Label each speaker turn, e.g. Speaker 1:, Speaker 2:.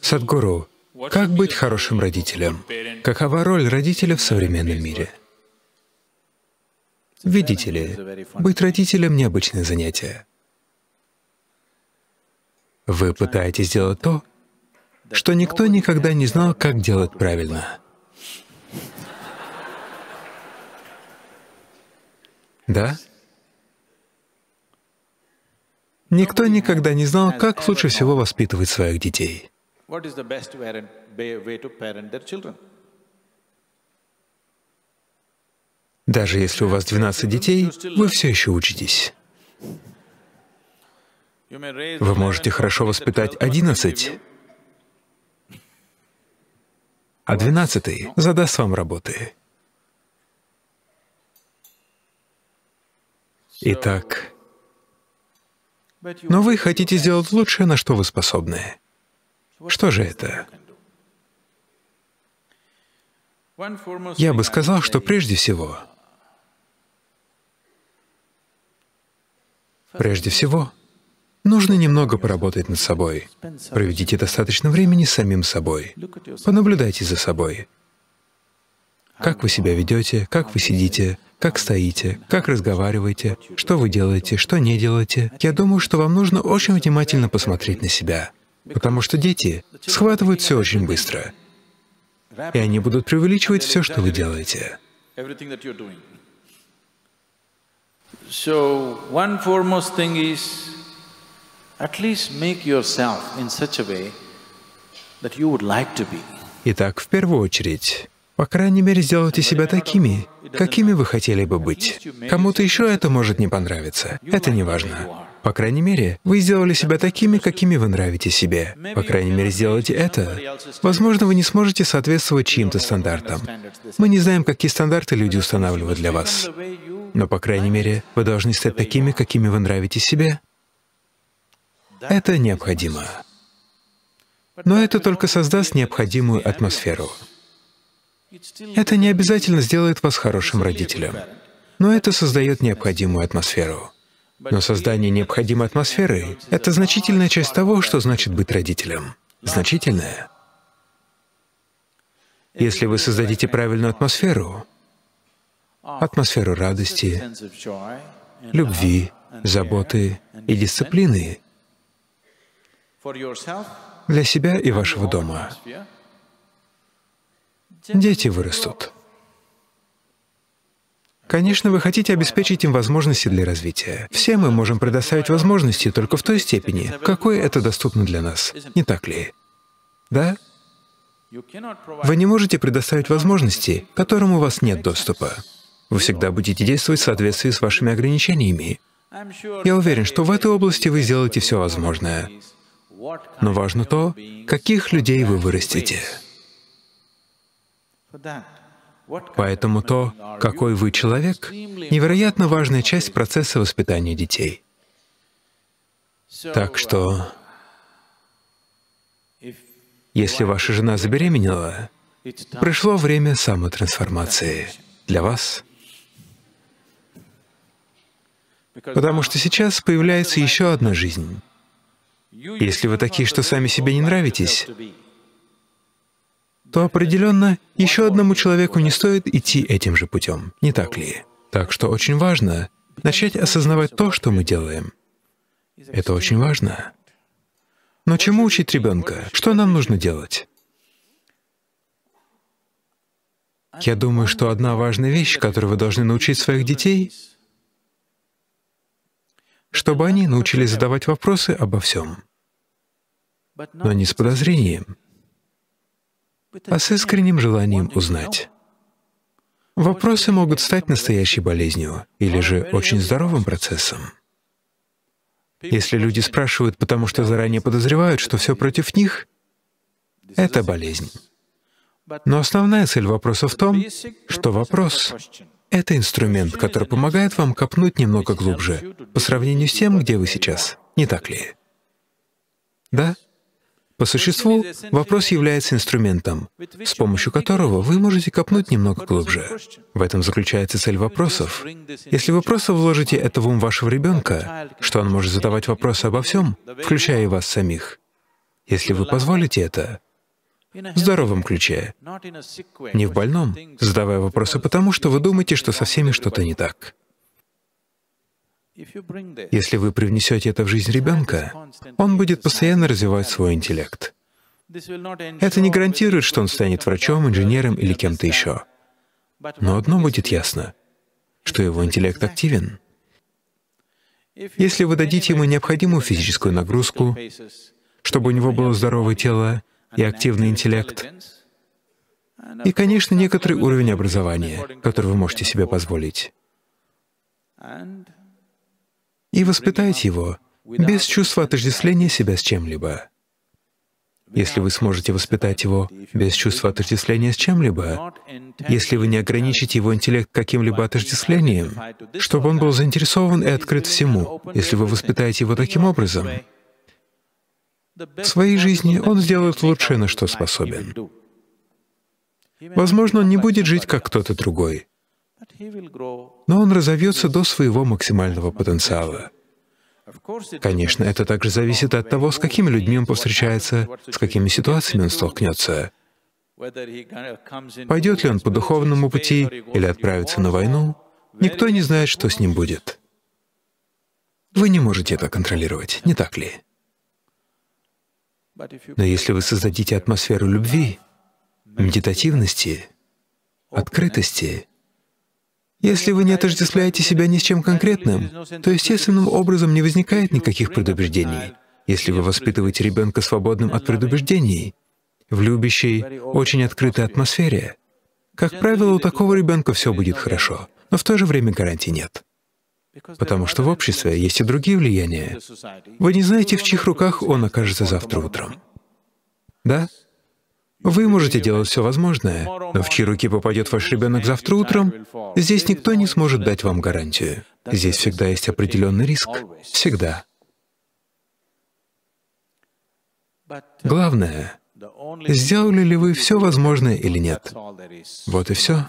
Speaker 1: Садгуру, как быть хорошим родителем? Какова роль родителя в современном мире? Видите ли, быть родителем — необычное занятие. Вы пытаетесь сделать то, что никто никогда не знал, как делать правильно. Да? Никто никогда не знал, как лучше всего воспитывать своих детей. Даже если у вас 12 детей, вы все еще учитесь. Вы можете хорошо воспитать 11, а 12 задаст вам работы. Итак, но вы хотите сделать лучшее, на что вы способны. Что же это? Я бы сказал, что прежде всего, прежде всего, нужно немного поработать над собой. Проведите достаточно времени с самим собой. Понаблюдайте за собой. Как вы себя ведете, как вы сидите, как стоите, как разговариваете, что вы делаете, что не делаете. Я думаю, что вам нужно очень внимательно посмотреть на себя, потому что дети схватывают все очень быстро, и они будут преувеличивать все, что вы делаете.
Speaker 2: So, one foremost thing is at least make yourself in such a way that you would like to be.
Speaker 1: Итак, в первую очередь, по крайней мере, сделайте себя такими, какими вы хотели бы быть. Кому-то еще это может не понравиться. Это не важно. По крайней мере, вы сделали себя такими, какими вы нравитесь себе. По крайней мере, сделайте это. Возможно, вы не сможете соответствовать чьим-то стандартам. Мы не знаем, какие стандарты люди устанавливают для вас. Но, по крайней мере, вы должны стать такими, какими вы нравитесь себе. Это необходимо. Но это только создаст необходимую атмосферу. Это не обязательно сделает вас хорошим родителем, но это создает необходимую атмосферу. Но создание необходимой атмосферы — это значительная часть того, что значит быть родителем. Значительная. Если вы создадите правильную атмосферу, атмосферу радости, любви, заботы и дисциплины для себя и вашего дома, дети вырастут. Конечно, вы хотите обеспечить им возможности для развития. Все мы можем предоставить возможности только в той степени, какой это доступно для нас, не так ли? Да? Вы не можете предоставить возможности, к которым у вас нет доступа. Вы всегда будете действовать в соответствии с вашими ограничениями. Я уверен, что в этой области вы сделаете все возможное. Но важно то, каких людей вы вырастите. Поэтому то, какой вы человек, невероятно важная часть процесса воспитания детей. Так что, если ваша жена забеременела, пришло время самотрансформации для вас. Потому что сейчас появляется еще одна жизнь. Если вы такие, что сами себе не нравитесь, то определенно еще одному человеку не стоит идти этим же путем, не так ли? Так что очень важно начать осознавать то, что мы делаем. Это очень важно. Но чему учить ребенка? Что нам нужно делать? Я думаю, что одна важная вещь, которую вы должны научить своих детей, чтобы они научились задавать вопросы обо всем, но не с подозрением, а с искренним желанием узнать. Вопросы могут стать настоящей болезнью или же очень здоровым процессом. Если люди спрашивают, потому что заранее подозревают, что все против них, это болезнь. Но основная цель вопроса в том, что вопрос — это инструмент, который помогает вам копнуть немного глубже по сравнению с тем, где вы сейчас. Не так ли? Да? По существу, вопрос является инструментом, с помощью которого вы можете копнуть немного глубже. В этом заключается цель вопросов. Если вы просто вложите это в ум вашего ребенка, что он может задавать вопросы обо всем, включая и вас самих, если вы позволите это, в здоровом ключе, не в больном, задавая вопросы потому, что вы думаете, что со всеми что-то не так. Если вы привнесете это в жизнь ребенка, он будет постоянно развивать свой интеллект. Это не гарантирует, что он станет врачом, инженером или кем-то еще. Но одно будет ясно, что его интеллект активен. Если вы дадите ему необходимую физическую нагрузку, чтобы у него было здоровое тело и активный интеллект, и, конечно, некоторый уровень образования, который вы можете себе позволить, и воспитайте его без чувства отождествления себя с чем-либо. Если вы сможете воспитать его без чувства отождествления с чем-либо, если вы не ограничите его интеллект каким-либо отождествлением, чтобы он был заинтересован и открыт всему, если вы воспитаете его таким образом, в своей жизни он сделает лучшее, на что способен. Возможно, он не будет жить как кто-то другой, но он разовьется до своего максимального потенциала. Конечно, это также зависит от того, с какими людьми он повстречается, с какими ситуациями он столкнется. Пойдет ли он по духовному пути или отправится на войну, никто не знает, что с ним будет. Вы не можете это контролировать, не так ли? Но если вы создадите атмосферу любви, медитативности, открытости, если вы не отождествляете себя ни с чем конкретным, то естественным образом не возникает никаких предубеждений. Если вы воспитываете ребенка свободным от предубеждений, в любящей, очень открытой атмосфере, как правило, у такого ребенка все будет хорошо, но в то же время гарантий нет. Потому что в обществе есть и другие влияния. Вы не знаете, в чьих руках он окажется завтра утром. Да? Вы можете делать все возможное, но в чьи руки попадет ваш ребенок завтра утром, здесь никто не сможет дать вам гарантию. Здесь всегда есть определенный риск. Всегда. Главное, сделали ли вы все возможное или нет. Вот и все.